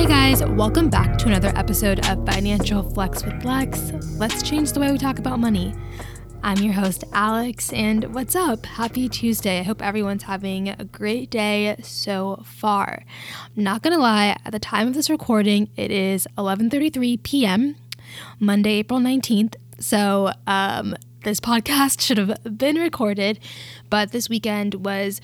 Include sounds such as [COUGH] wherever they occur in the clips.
Hey guys, welcome back to another episode of Financial Flex with Lex. Let's change the way we talk about money. I'm your host, Alex, and what's up? Happy Tuesday. I hope everyone's having a great day so far. I'm not gonna lie, at the time of this recording, it is 11:33 p.m., Monday, April 19th. So, um, this podcast [LAUGHS] should have been recorded, but this weekend was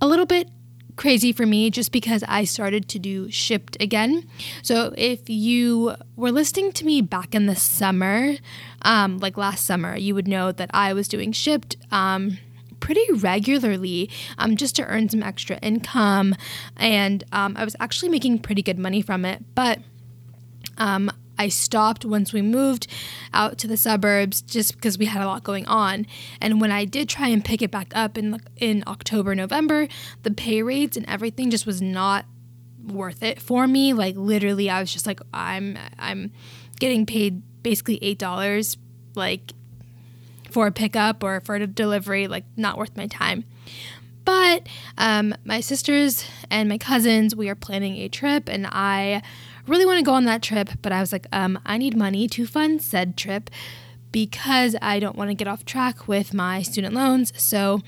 a little bit crazy for me just because I started to do Shipt again. So if you were listening to me back in the summer, um, like last summer, you would know that I was doing Shipt. Um, pretty regularly um, just to earn some extra income and um, i was actually making pretty good money from it but um, I stopped once we moved out to the suburbs just because we had a lot going on. And when I did try and pick it back up in in October, November, the pay rates and everything just was not worth it for me. Like literally I was just like I'm I'm getting paid basically $8 like for a pickup or for a delivery, like not worth my time. But um, my sisters and my cousins, we are planning a trip, and I really want to go on that trip, but I was like, um, I need money to fund said trip because I don't want to get off track with my student loans. So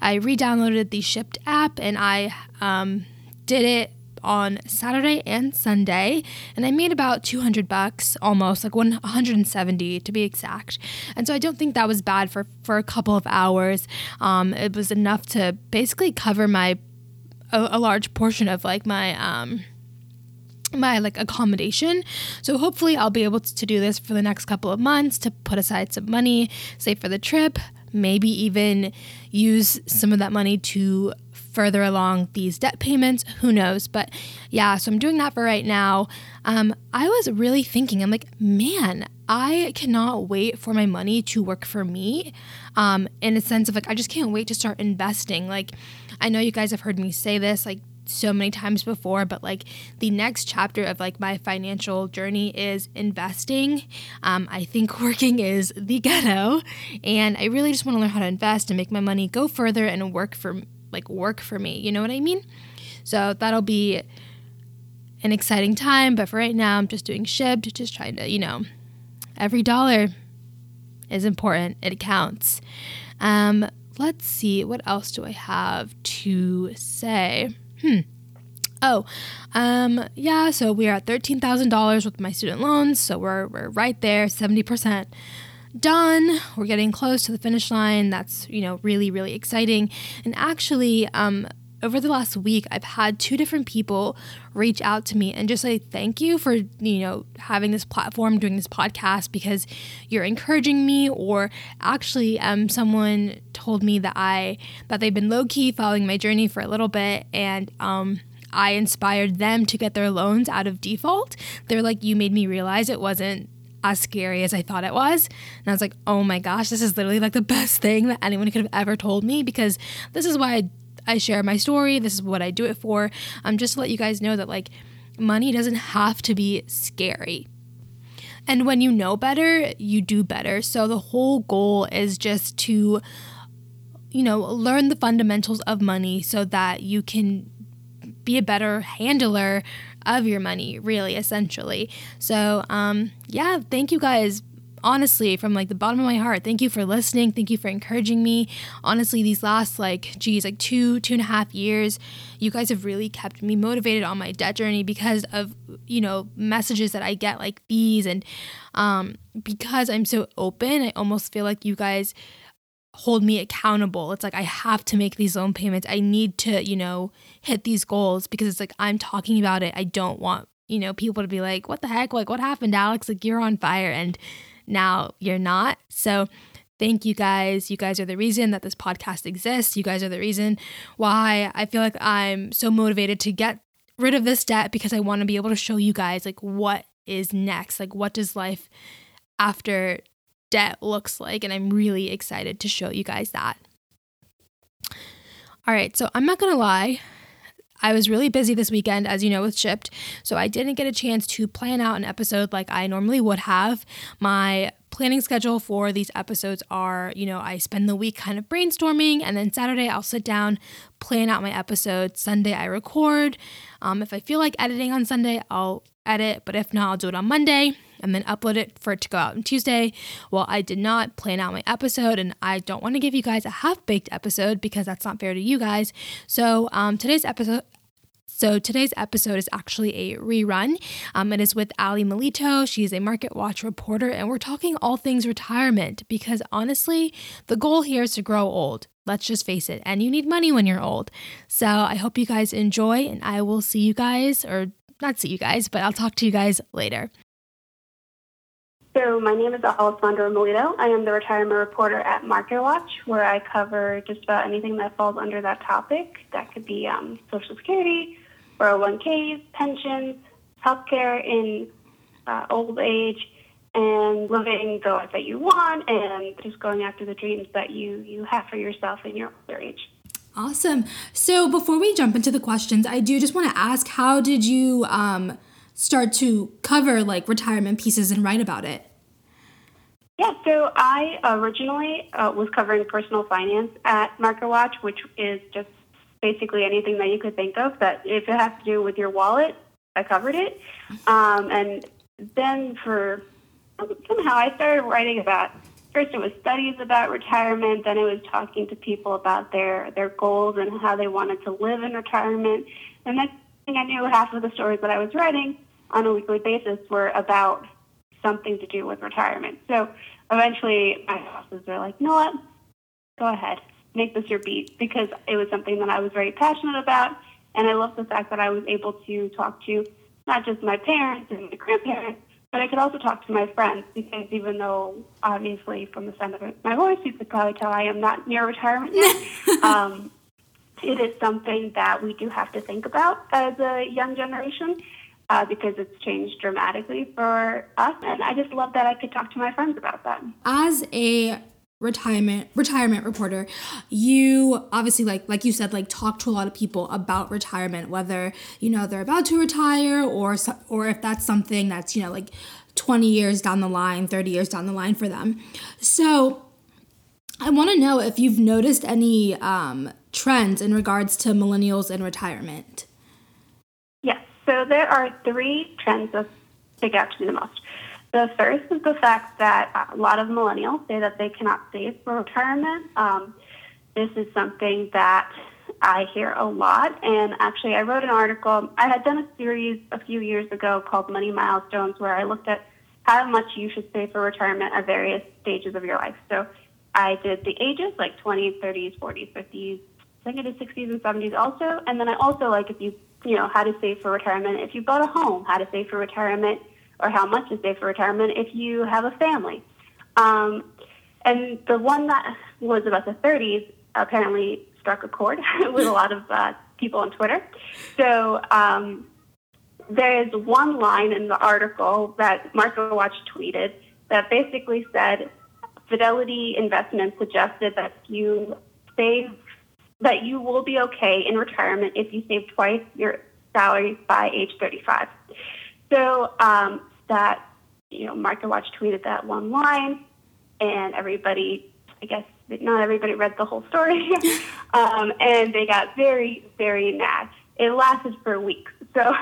I re downloaded the Shipt app and I um, did it on Saturday and Sunday, and I made about 200 bucks, almost like 170 to be exact. And so I don't think that was bad for for a couple of hours. Um, it was enough to basically cover my a, a large portion of like my um my like accommodation. So hopefully I'll be able to do this for the next couple of months to put aside some money, save for the trip, maybe even use some of that money to further along these debt payments. Who knows? But yeah, so I'm doing that for right now. Um, I was really thinking, I'm like, man, I cannot wait for my money to work for me. Um, in a sense of like, I just can't wait to start investing. Like, I know you guys have heard me say this, like so many times before, but like the next chapter of like my financial journey is investing. Um, I think [LAUGHS] working is the ghetto, and I really just want to learn how to invest and make my money go further and work for like work for me. You know what I mean? So that'll be an exciting time. But for right now, I'm just doing Shipt, just trying to you know, every dollar is important. It counts. Um, let's see what else do I have to say. Hmm. Oh, um, yeah, so we are at $13,000 with my student loans. So we're, we're right there, 70% done. We're getting close to the finish line. That's, you know, really, really exciting. And actually, um, over the last week, I've had two different people reach out to me and just say thank you for, you know, having this platform, doing this podcast because you're encouraging me. Or actually, um, someone told me that I that they've been low key following my journey for a little bit, and um, I inspired them to get their loans out of default. They're like, you made me realize it wasn't as scary as I thought it was. And I was like, oh my gosh, this is literally like the best thing that anyone could have ever told me because this is why I I share my story. This is what I do it for. Um, just to let you guys know that like money doesn't have to be scary. And when you know better, you do better. So the whole goal is just to, you know, learn the fundamentals of money so that you can be a better handler of your money, really, essentially. So, um, yeah, thank you guys honestly, from like the bottom of my heart, thank you for listening. Thank you for encouraging me. Honestly, these last like, geez, like two, two and a half years, you guys have really kept me motivated on my debt journey because of, you know, messages that I get like these. And um, because I'm so open, I almost feel like you guys hold me accountable. It's like I have to make these loan payments. I need to, you know, hit these goals because it's like I'm talking about it. I don't want, you know, people to be like, what the heck? Like, what happened, Alex? Like, you're on fire. And now you're not. So, thank you guys. You guys are the reason that this podcast exists. You guys are the reason why I feel like I'm so motivated to get rid of this debt because I want to be able to show you guys like what is next. Like what does life after debt looks like and I'm really excited to show you guys that. All right, so I'm not going to lie. I was really busy this weekend, as you know, with Shipt, So I didn't get a chance to plan out an episode like I normally would have. My planning schedule for these episodes are, you know, I spend the week kind of brainstorming, and then Saturday I'll sit down, plan out my episode. Sunday I record. Um, if I feel like editing on Sunday, I'll edit, but if not, I'll do it on Monday and then upload it for it to go out on Tuesday. Well, I did not plan out my episode, and I don't want to give you guys a half baked episode because that's not fair to you guys. So, um, today's episode so today's episode is actually a rerun. Um, it is with Ali Malito. She's a Market Watch reporter, and we're talking all things retirement because honestly, the goal here is to grow old. Let's just face it, and you need money when you're old. So I hope you guys enjoy, and I will see you guys, or not see you guys, but I'll talk to you guys later. So my name is Alessandra Malito. I am the retirement reporter at Market Watch, where I cover just about anything that falls under that topic. That could be um, Social Security, 401ks, pensions, healthcare in uh, old age, and living the life that you want, and just going after the dreams that you you have for yourself in your older age. Awesome. So before we jump into the questions, I do just want to ask, how did you um, start to cover like retirement pieces and write about it? Yeah, so I originally uh, was covering personal finance at Market Watch, which is just basically anything that you could think of that if it has to do with your wallet, I covered it. Um, and then for somehow I started writing about first it was studies about retirement, then it was talking to people about their their goals and how they wanted to live in retirement. And next thing I knew, half of the stories that I was writing on a weekly basis were about something to do with retirement. So eventually, my bosses were like, "You know what? Go ahead, make this your beat," because it was something that I was very passionate about, and I love the fact that I was able to talk to not just my parents and my grandparents, but I could also talk to my friends because even though obviously from the sound of my voice you could probably tell I am not near retirement yet, [LAUGHS] um, it is something that we do have to think about as a young generation uh, because it's changed dramatically for us. And I just love that I could talk to my friends about that. As a retirement retirement reporter you obviously like like you said like talk to a lot of people about retirement whether you know they're about to retire or or if that's something that's you know like 20 years down the line 30 years down the line for them so i want to know if you've noticed any um, trends in regards to millennials in retirement so there are three trends that stick out to me the most the first is the fact that a lot of millennials say that they cannot save for retirement. Um, this is something that I hear a lot. And actually, I wrote an article. I had done a series a few years ago called Money Milestones, where I looked at how much you should save for retirement at various stages of your life. So I did the ages, like 20s, 30s, 40s, 50s, I think is 60s and 70s also. And then I also like if you, you know, how to save for retirement. If you bought a home, how to save for retirement or how much to save for retirement if you have a family. Um, and the one that was about the 30s apparently struck a chord [LAUGHS] with a lot of uh, people on Twitter. So um, there is one line in the article that Market Watch tweeted that basically said Fidelity Investments suggested that you save that you will be okay in retirement if you save twice your salary by age 35. So um, that, you know, Market Watch tweeted that one line, and everybody, I guess, not everybody read the whole story, [LAUGHS] um, and they got very, very mad. It lasted for weeks. So [LAUGHS] um,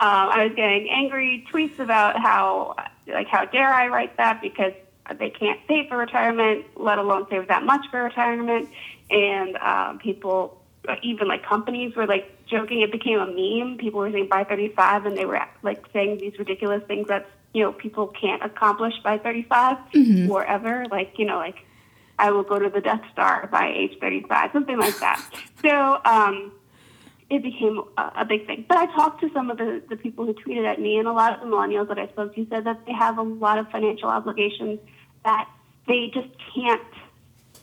I was getting angry tweets about how, like, how dare I write that because they can't save for retirement, let alone save that much for retirement. And um, people even like companies were like joking. It became a meme. People were saying by 35, and they were like saying these ridiculous things that you know people can't accomplish by 35 mm-hmm. or ever. Like you know, like I will go to the Death Star by age 35, something like that. [LAUGHS] So um, it became a, a big thing. But I talked to some of the, the people who tweeted at me, and a lot of the millennials that I spoke to said that they have a lot of financial obligations that they just can't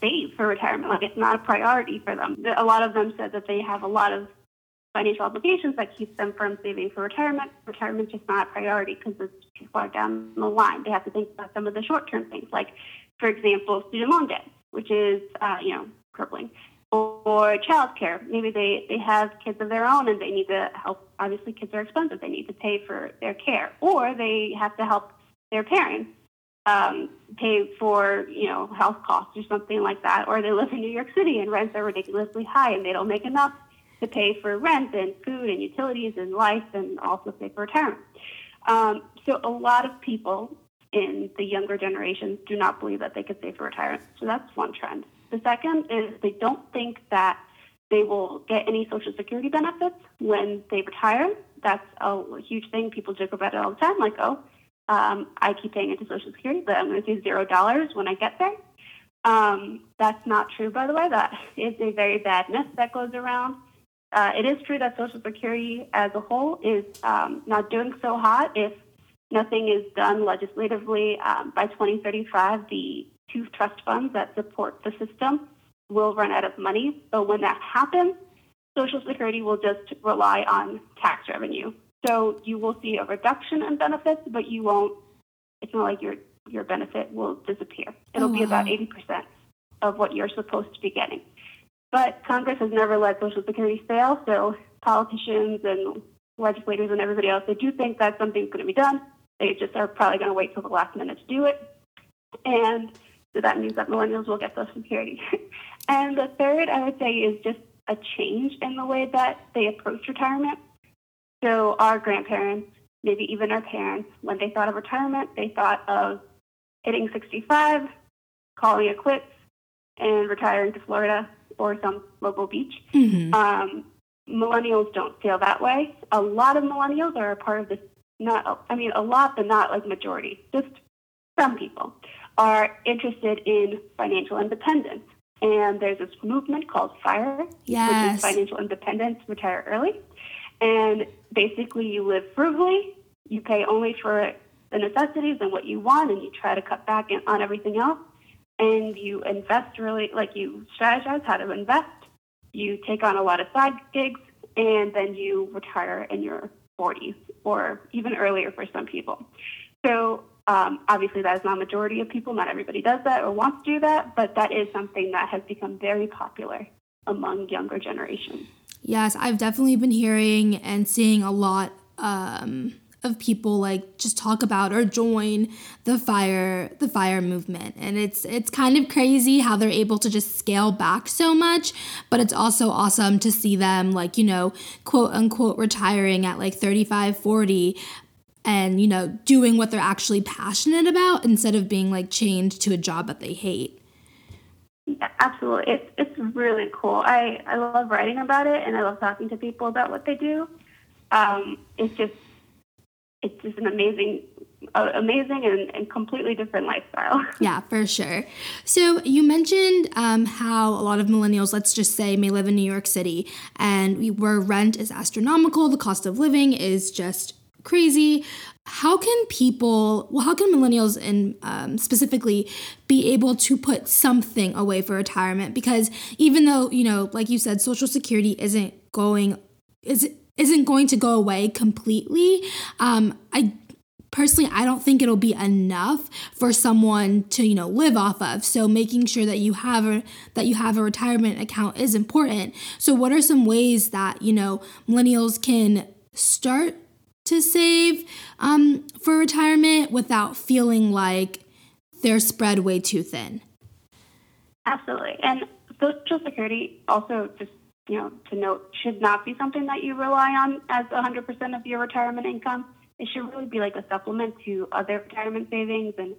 save for retirement. Like it's not a priority for them. A lot of them said that they have a lot of financial obligations that keep them from saving for retirement. Retirement's just not a priority because it's too far down the line. They have to think about some of the short-term things, like, for example, student loan debt, which is, uh, you know, crippling, or childcare. Maybe they, they have kids of their own and they need to help. Obviously, kids are expensive. They need to pay for their care, or they have to help their parents um, pay for you know health costs or something like that, or they live in New York City and rents are ridiculously high and they don't make enough to pay for rent and food and utilities and life and also pay for retirement. Um, so a lot of people in the younger generations do not believe that they could save for retirement. So that's one trend. The second is they don't think that they will get any Social Security benefits when they retire. That's a huge thing. People joke about it all the time, like, oh, um, I keep paying into Social Security, but I'm going to see zero dollars when I get there. Um, that's not true, by the way. That [LAUGHS] is a very bad myth that goes around. Uh, it is true that Social Security as a whole is um, not doing so hot. If nothing is done legislatively um, by 2035, the two trust funds that support the system will run out of money. So when that happens, Social Security will just rely on tax revenue. So you will see a reduction in benefits, but you won't. It's not like your your benefit will disappear. It'll oh, wow. be about 80% of what you're supposed to be getting. But Congress has never let Social Security fail, so politicians and legislators and everybody else, they do think that something's going to be done. They just are probably going to wait till the last minute to do it. And so that means that millennials will get Social Security. [LAUGHS] and the third, I would say, is just a change in the way that they approach retirement. So our grandparents, maybe even our parents, when they thought of retirement, they thought of hitting 65, calling it quits, and retiring to Florida or some local beach. Mm-hmm. Um, millennials don't feel that way. A lot of millennials are a part of this. Not, I mean, a lot, but not like majority. Just some people are interested in financial independence. And there's this movement called FIRE, yes. which is financial independence, retire early. And basically, you live frugally, you pay only for the necessities and what you want, and you try to cut back on everything else. And you invest really, like you strategize how to invest. You take on a lot of side gigs, and then you retire in your 40s or even earlier for some people. So um, obviously, that is not a majority of people. Not everybody does that or wants to do that, but that is something that has become very popular among younger generations. Yes, I've definitely been hearing and seeing a lot um, of people like just talk about or join the fire the fire movement. And it's it's kind of crazy how they're able to just scale back so much but it's also awesome to see them like you know quote unquote retiring at like 35 40 and you know doing what they're actually passionate about instead of being like chained to a job that they hate yeah, absolutely it's it's really cool i i love writing about it and i love talking to people about what they do um, it's just it's just an amazing uh, amazing and, and, completely different lifestyle. [LAUGHS] Yeah, for sure. So you mentioned um, how a lot of millennials, let's just say, may live in New York City, and where rent is astronomical, the cost of living is just crazy. How can people, well, how can millennials and um, specifically be able to put something away for retirement? Because even though, you know, like you said, Social Security isn't going, is isn't going to go away completely. Um, I personally i don't think it'll be enough for someone to you know live off of so making sure that you have a that you have a retirement account is important so what are some ways that you know millennials can start to save um, for retirement without feeling like they're spread way too thin absolutely and social security also just you know, to note should not be something that you rely on as 100% of your retirement income. It should really be like a supplement to other retirement savings and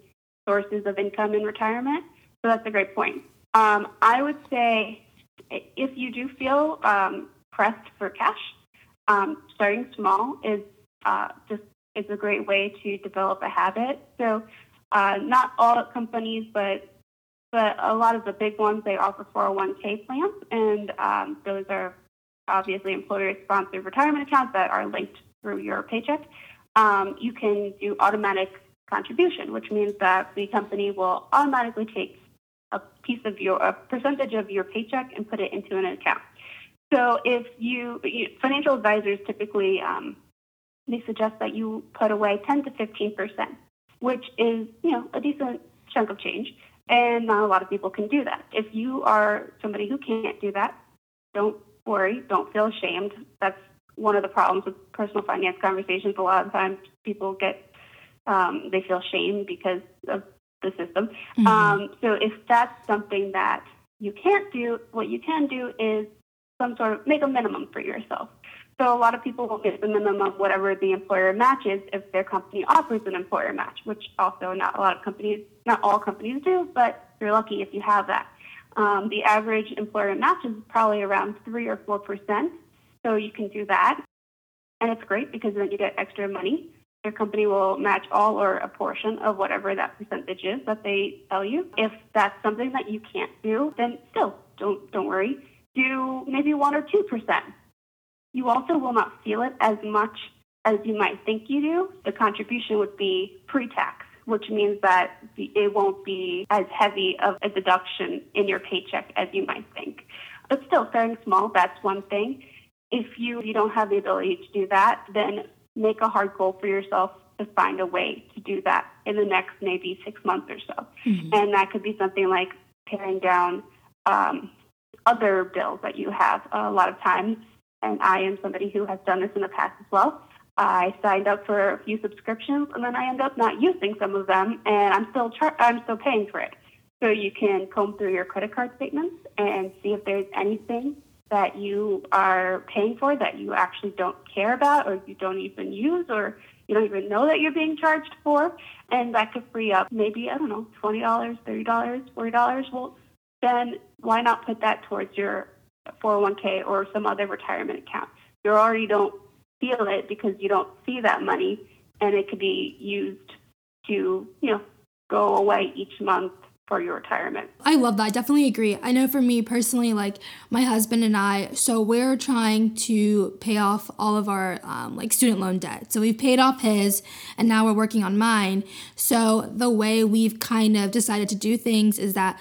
sources of income in retirement. So that's a great point. Um, I would say if you do feel um, pressed for cash, um, starting small is uh, just is a great way to develop a habit. So uh, not all companies, but but a lot of the big ones, they offer 401k plans, and um, those are obviously employer-sponsored retirement accounts that are linked through your paycheck. Um, you can do automatic contribution, which means that the company will automatically take a piece of your, a percentage of your paycheck and put it into an account. So if you, financial advisors typically, um, they suggest that you put away 10 to 15 percent, which is, you know, a decent chunk of change. And not a lot of people can do that. If you are somebody who can't do that, don't worry, don't feel ashamed. That's one of the problems with personal finance conversations. A lot of times people get, um, they feel shame because of the system. Mm-hmm. Um, so if that's something that you can't do, what you can do is some sort of make a minimum for yourself. So a lot of people will get the minimum of whatever the employer matches if their company offers an employer match, which also not a lot of companies, not all companies do, but you're lucky if you have that. Um, the average employer match is probably around three or four percent, so you can do that, and it's great because then you get extra money. Your company will match all or a portion of whatever that percentage is that they tell you. If that's something that you can't do, then still don't don't worry. Do maybe one or two percent. You also will not feel it as much as you might think you do. The contribution would be pre-tax, which means that it won't be as heavy of a deduction in your paycheck as you might think. But still, starting small, that's one thing. If you, you don't have the ability to do that, then make a hard goal for yourself to find a way to do that in the next maybe six months or so. Mm-hmm. And that could be something like paring down um, other bills that you have. a lot of times, and I am somebody who has done this in the past as well. I signed up for a few subscriptions, and then I end up not using some of them, and I'm still char- I'm still paying for it. So you can comb through your credit card statements and see if there's anything that you are paying for that you actually don't care about or you don't even use or you don't even know that you're being charged for. And that could free up maybe, I don't know, $20, $30, $40. Well, then why not put that towards your 401k or some other retirement account? You already don't feel it because you don't see that money and it could be used to, you know, go away each month for your retirement. I love that. I definitely agree. I know for me personally, like my husband and I, so we're trying to pay off all of our um, like student loan debt. So we've paid off his, and now we're working on mine. So the way we've kind of decided to do things is that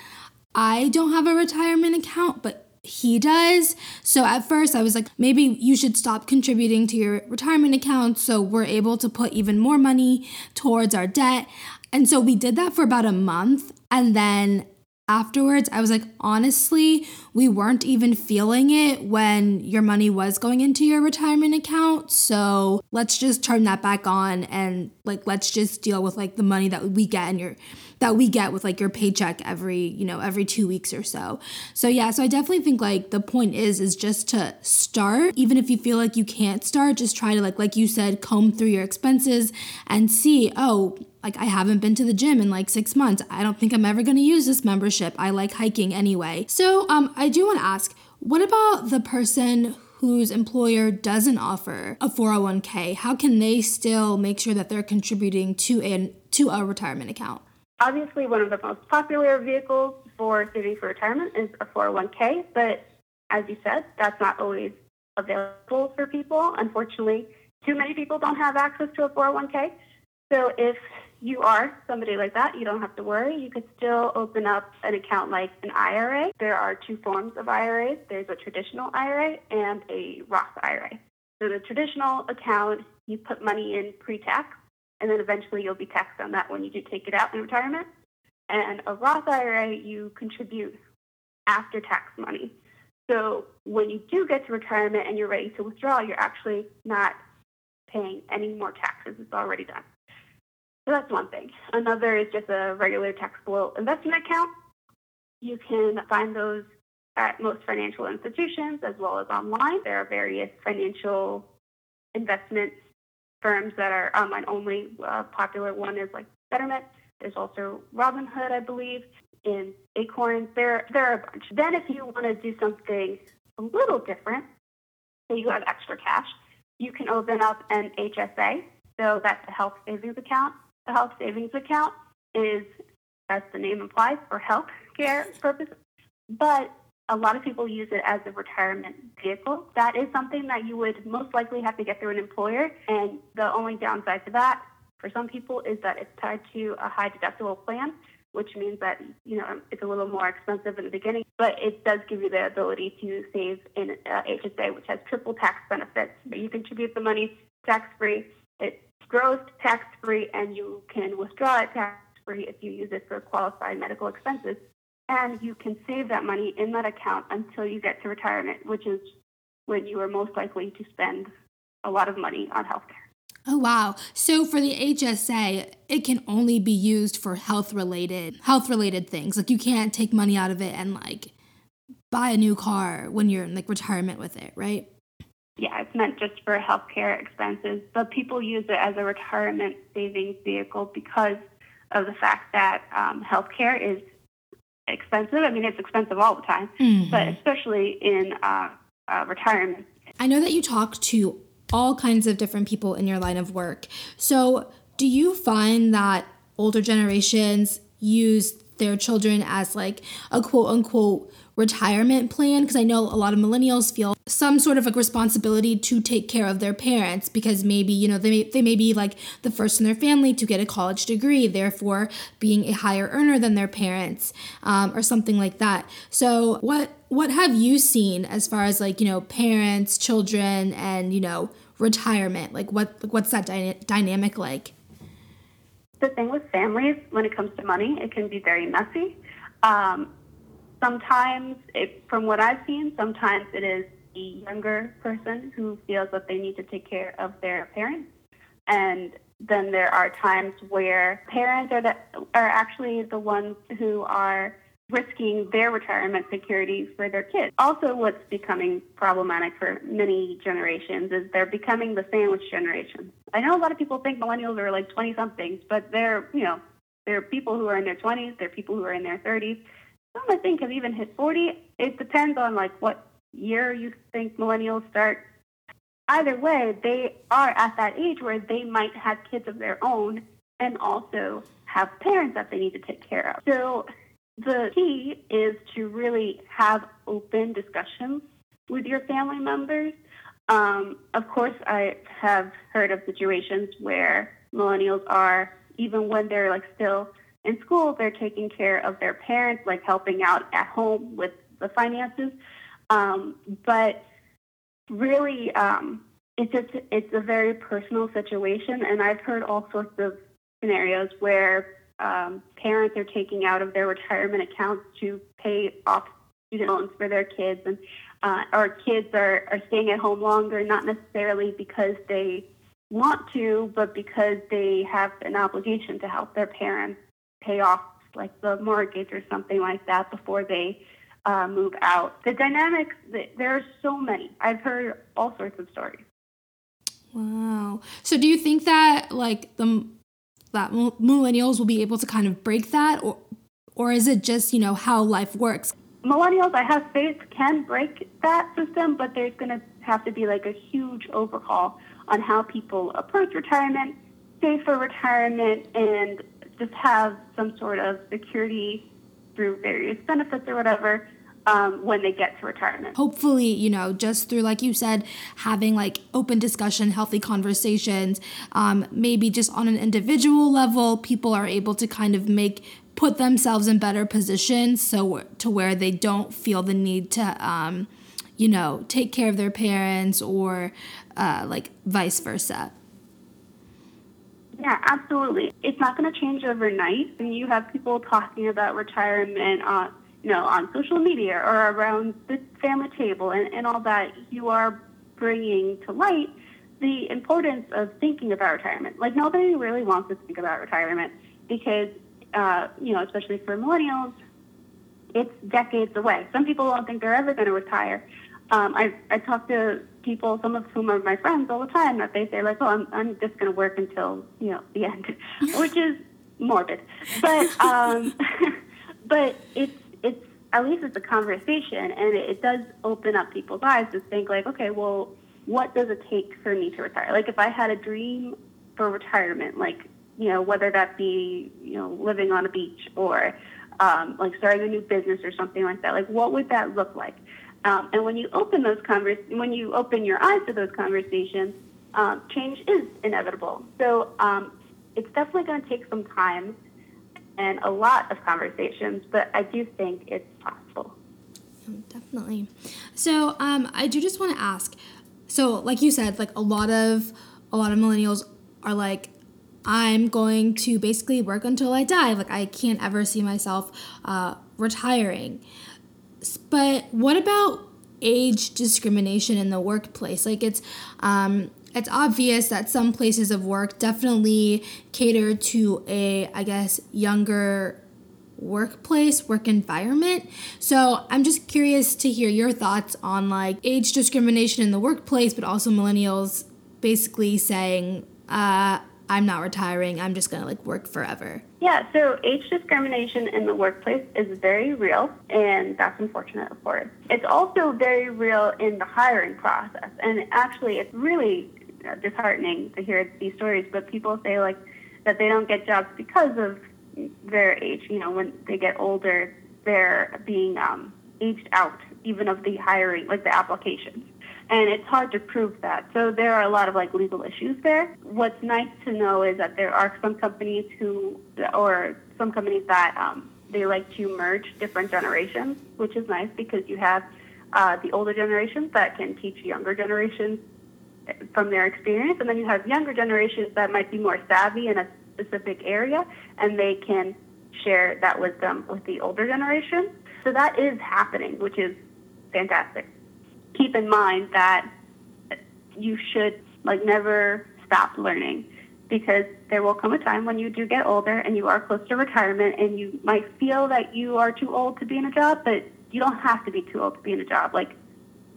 I don't have a retirement account, but he does. So at first I was like, maybe you should stop contributing to your retirement account so we're able to put even more money towards our debt. And so we did that for about a month. And then afterwards, I was like, honestly, we weren't even feeling it when your money was going into your retirement account. So let's just turn that back on and like, let's just deal with like the money that we get and your that we get with like your paycheck every, you know, every 2 weeks or so. So yeah, so I definitely think like the point is is just to start even if you feel like you can't start, just try to like like you said comb through your expenses and see, oh, like I haven't been to the gym in like 6 months. I don't think I'm ever going to use this membership. I like hiking anyway. So, um I do want to ask, what about the person whose employer doesn't offer a 401k? How can they still make sure that they're contributing to a to a retirement account? Obviously, one of the most popular vehicles for saving for retirement is a 401k, but as you said, that's not always available for people. Unfortunately, too many people don't have access to a 401k. So if you are somebody like that, you don't have to worry. You could still open up an account like an IRA. There are two forms of IRAs. There's a traditional IRA and a Roth IRA. So the traditional account, you put money in pre-tax and then eventually you'll be taxed on that when you do take it out in retirement. And a Roth IRA, you contribute after tax money. So when you do get to retirement and you're ready to withdraw, you're actually not paying any more taxes. It's already done. So that's one thing. Another is just a regular taxable investment account. You can find those at most financial institutions as well as online. There are various financial investment firms that are online only. A popular one is like Betterment. There's also Robinhood, I believe, and Acorns. There, there are a bunch. Then, if you want to do something a little different, say you have extra cash, you can open up an HSA. So that's a health savings account. The health savings account is, as the name implies, for health care purposes. But a lot of people use it as a retirement vehicle. That is something that you would most likely have to get through an employer. And the only downside to that for some people is that it's tied to a high deductible plan, which means that, you know, it's a little more expensive in the beginning, but it does give you the ability to save in uh, HSA, which has triple tax benefits. You contribute the money tax free, it grows tax free, and you can withdraw it tax free if you use it for qualified medical expenses and you can save that money in that account until you get to retirement, which is when you are most likely to spend a lot of money on healthcare. Oh wow. So for the HSA, it can only be used for health related health related things. Like you can't take money out of it and like buy a new car when you're in like retirement with it, right? Meant just for healthcare expenses, but people use it as a retirement savings vehicle because of the fact that um, healthcare is expensive. I mean, it's expensive all the time, mm-hmm. but especially in uh, uh, retirement. I know that you talk to all kinds of different people in your line of work. So, do you find that older generations use their children as like a quote unquote retirement plan because I know a lot of millennials feel some sort of like responsibility to take care of their parents because maybe you know they may, they may be like the first in their family to get a college degree therefore being a higher earner than their parents um, or something like that. So what what have you seen as far as like you know parents children and you know retirement? Like what what's that dy- dynamic like? The thing with families when it comes to money it can be very messy. Um, sometimes, it, from what I've seen, sometimes it is the younger person who feels that they need to take care of their parents. And then there are times where parents are, the, are actually the ones who are risking their retirement security for their kids. Also, what's becoming problematic for many generations is they're becoming the sandwich generation. I know a lot of people think millennials are like 20 somethings, but they're, you know, they're people who are in their 20s, they're people who are in their 30s, some I think have even hit 40. It depends on like what year you think millennials start. Either way, they are at that age where they might have kids of their own and also have parents that they need to take care of. So the key is to really have open discussions with your family members. Um, of course, I have heard of situations where millennials are, even when they're like still in school, they're taking care of their parents, like helping out at home with the finances. Um, but really, um, it's just it's a very personal situation, and I've heard all sorts of scenarios where um, parents are taking out of their retirement accounts to pay off student loans for their kids, and uh, our kids are, are staying at home longer, not necessarily because they want to, but because they have an obligation to help their parents pay off like the mortgage or something like that before they uh, move out. The dynamics, there are so many. I've heard all sorts of stories. Wow. So do you think that like the that millennials will be able to kind of break that or or is it just, you know, how life works? Millennials, I have faith, can break that system, but there's going to have to be like a huge overhaul on how people approach retirement, save for retirement, and just have some sort of security through various benefits or whatever um, when they get to retirement. Hopefully, you know, just through, like you said, having like open discussion, healthy conversations, um, maybe just on an individual level, people are able to kind of make put themselves in better positions so to where they don't feel the need to um, you know take care of their parents or uh, like vice versa yeah, absolutely. It's not going to change overnight. I you have people talking about retirement on, you know, on social media or around the family table and, and all that. You are bringing to light the importance of thinking about retirement. Like nobody really wants to think about retirement because, uh, you know, especially for millennials, it's decades away. Some people don't think they're ever going to retire. Um, I I talk to people, some of whom are my friends all the time, that they say like, "Oh, I'm I'm just going to work until you know the end," [LAUGHS] which is morbid, but [LAUGHS] um, [LAUGHS] but it's it's at least it's a conversation, and it, it does open up people's eyes to think like, okay, well, what does it take for me to retire? Like, if I had a dream for retirement, like you know, whether that be you know living on a beach or um, like starting a new business or something like that, like what would that look like? Um, and when you open those convers- when you open your eyes to those conversations, um, change is inevitable. So um, it's definitely going to take some time and a lot of conversations, but I do think it's possible. Definitely. So um, I do just want to ask. So, like you said, like a lot of a lot of millennials are like, I'm going to basically work until I die. Like I can't ever see myself uh, retiring. But what about age discrimination in the workplace? Like it's um, it's obvious that some places of work definitely cater to a I guess younger workplace, work environment. So I'm just curious to hear your thoughts on like age discrimination in the workplace, but also millennials basically saying, uh, I'm not retiring, I'm just gonna like work forever. Yeah, so age discrimination in the workplace is very real, and that's unfortunate, of course. It's also very real in the hiring process, and actually, it's really disheartening to hear these stories. But people say like that they don't get jobs because of their age. You know, when they get older, they're being um, aged out, even of the hiring, like the applications. And it's hard to prove that. So there are a lot of like legal issues there. What's nice to know is that there are some companies who, or some companies that um, they like to merge different generations, which is nice because you have uh, the older generations that can teach younger generations from their experience, and then you have younger generations that might be more savvy in a specific area, and they can share that wisdom with the older generation. So that is happening, which is fantastic. Keep in mind that you should like never stop learning because there will come a time when you do get older and you are close to retirement and you might feel that you are too old to be in a job, but you don't have to be too old to be in a job. Like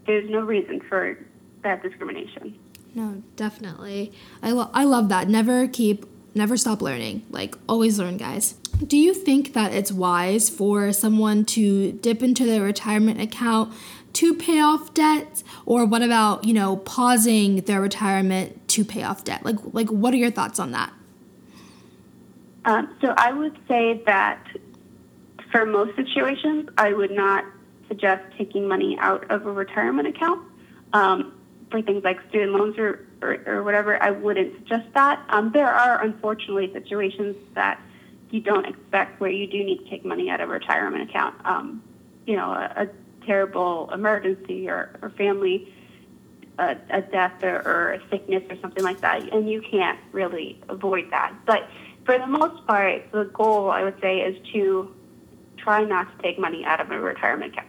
there's no reason for that discrimination. No, definitely. I, lo- I love that. Never keep never stop learning. Like, always learn, guys. Do you think that it's wise for someone to dip into their retirement account to pay off debt? Or what about, you know, pausing their retirement to pay off debt? Like, like what are your thoughts on that? Um, so I would say that for most situations, I would not suggest taking money out of a retirement account. Um, for things like student loans or, or, or whatever, I wouldn't suggest that. Um, there are unfortunately situations that you don't expect where you do need to take money out of a retirement account. Um, you know, a, a terrible emergency or, or family, a, a death or, or a sickness or something like that, and you can't really avoid that. But for the most part, the goal I would say is to try not to take money out of a retirement account.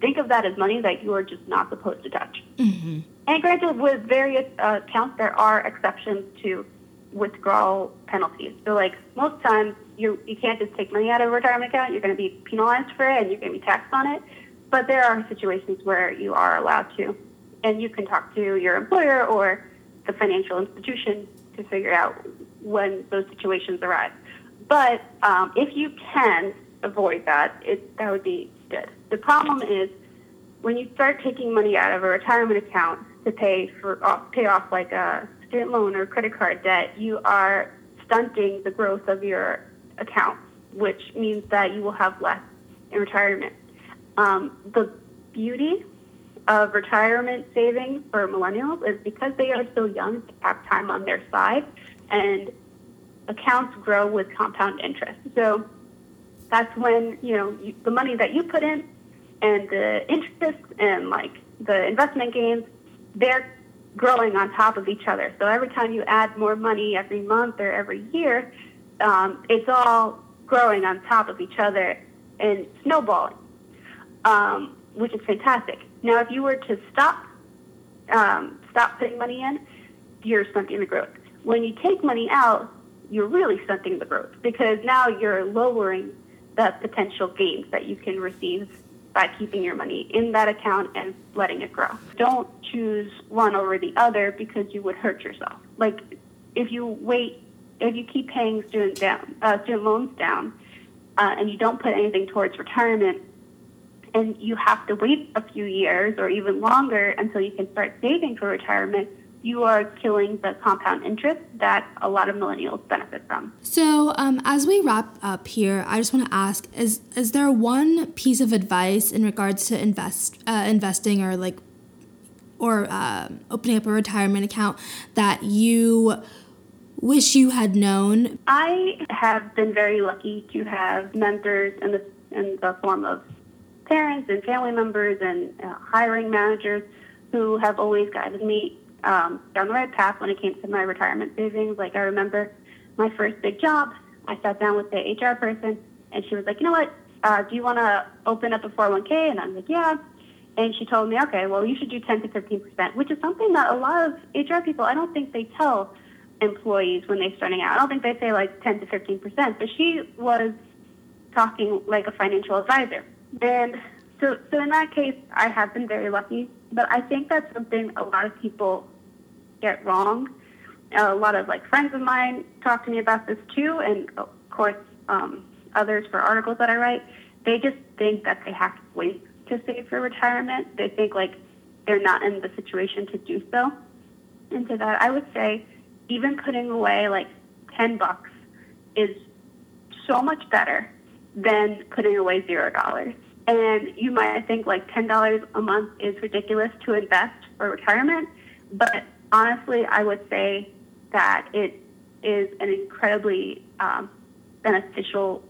Think of that as money that you are just not supposed to touch. Mm-hmm. And granted, with various uh, accounts, there are exceptions to withdrawal penalties. So, like most times, you you can't just take money out of a retirement account. You're going to be penalized for it, and you're going to be taxed on it. But there are situations where you are allowed to, and you can talk to your employer or the financial institution to figure out when those situations arise. But um, if you can avoid that, it that would be good. The problem is when you start taking money out of a retirement account to pay for uh, pay off like a student loan or credit card debt, you are stunting the growth of your account, which means that you will have less in retirement. Um, the beauty of retirement savings for millennials is because they are so young, they have time on their side, and accounts grow with compound interest. So that's when you know you, the money that you put in and the interest and like the investment gains they're growing on top of each other. So every time you add more money every month or every year, um, it's all growing on top of each other and snowballing, um, which is fantastic. Now, if you were to stop um, stop putting money in, you're stunting the growth. When you take money out, you're really stunting the growth because now you're lowering the potential gains that you can receive by keeping your money in that account and letting it grow. Don't choose one over the other because you would hurt yourself. Like if you wait, if you keep paying student down, uh, student loans down, uh, and you don't put anything towards retirement, and you have to wait a few years or even longer until you can start saving for retirement, you are killing the compound interest that a lot of millennials benefit from. So, um, as we wrap up here, I just want to ask: is is there one piece of advice in regards to invest uh, investing or like or uh, opening up a retirement account that you wish you had known? I have been very lucky to have mentors in the in the form of parents and family members and uh, hiring managers who have always guided me um, down the right path when it came to my retirement savings. Like I remember my first big job, I sat down with the HR person and she was like, you know what, uh, do you want to open up a 401k? And I'm like, yeah. And she told me, okay, well, you should do 10 to 15%, which is something that a lot of HR people, I don't think they tell employees when they're starting out. I don't think they say like 10 to 15%, but she was talking like a financial advisor. And so, so in that case, I have been very lucky. But I think that's something a lot of people get wrong. A lot of like friends of mine talk to me about this too, and of course um, others for articles that I write. They just think that they have to wait to save for retirement. They think like they're not in the situation to do so. And to that, I would say even putting away like 10 bucks is so much better than putting away zero dollars. And you might think like $10 a month is ridiculous to invest for retirement, but honestly, I would say that it is an incredibly um, beneficial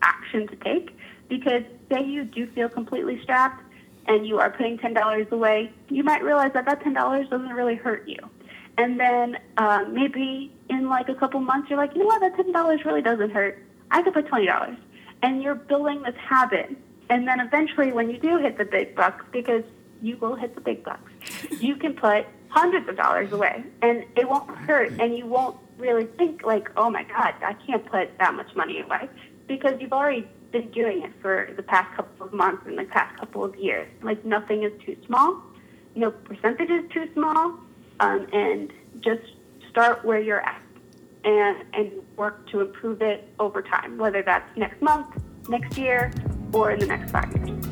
action to take because say you do feel completely strapped and you are putting $10 away, you might realize that that $10 doesn't really hurt you. And then uh, maybe in like a couple months, you're like, you know what, that $10 really doesn't hurt. I could put $20. And you're building this habit. And then eventually, when you do hit the big bucks, because you will hit the big bucks, [LAUGHS] you can put hundreds of dollars away and it won't hurt. And you won't really think, like, oh my God, I can't put that much money away because you've already been doing it for the past couple of months and the past couple of years. Like, nothing is too small, no percentage is too small um, and just start where you're at and, and work to improve it over time, whether that's next month, next year, or in the next five years.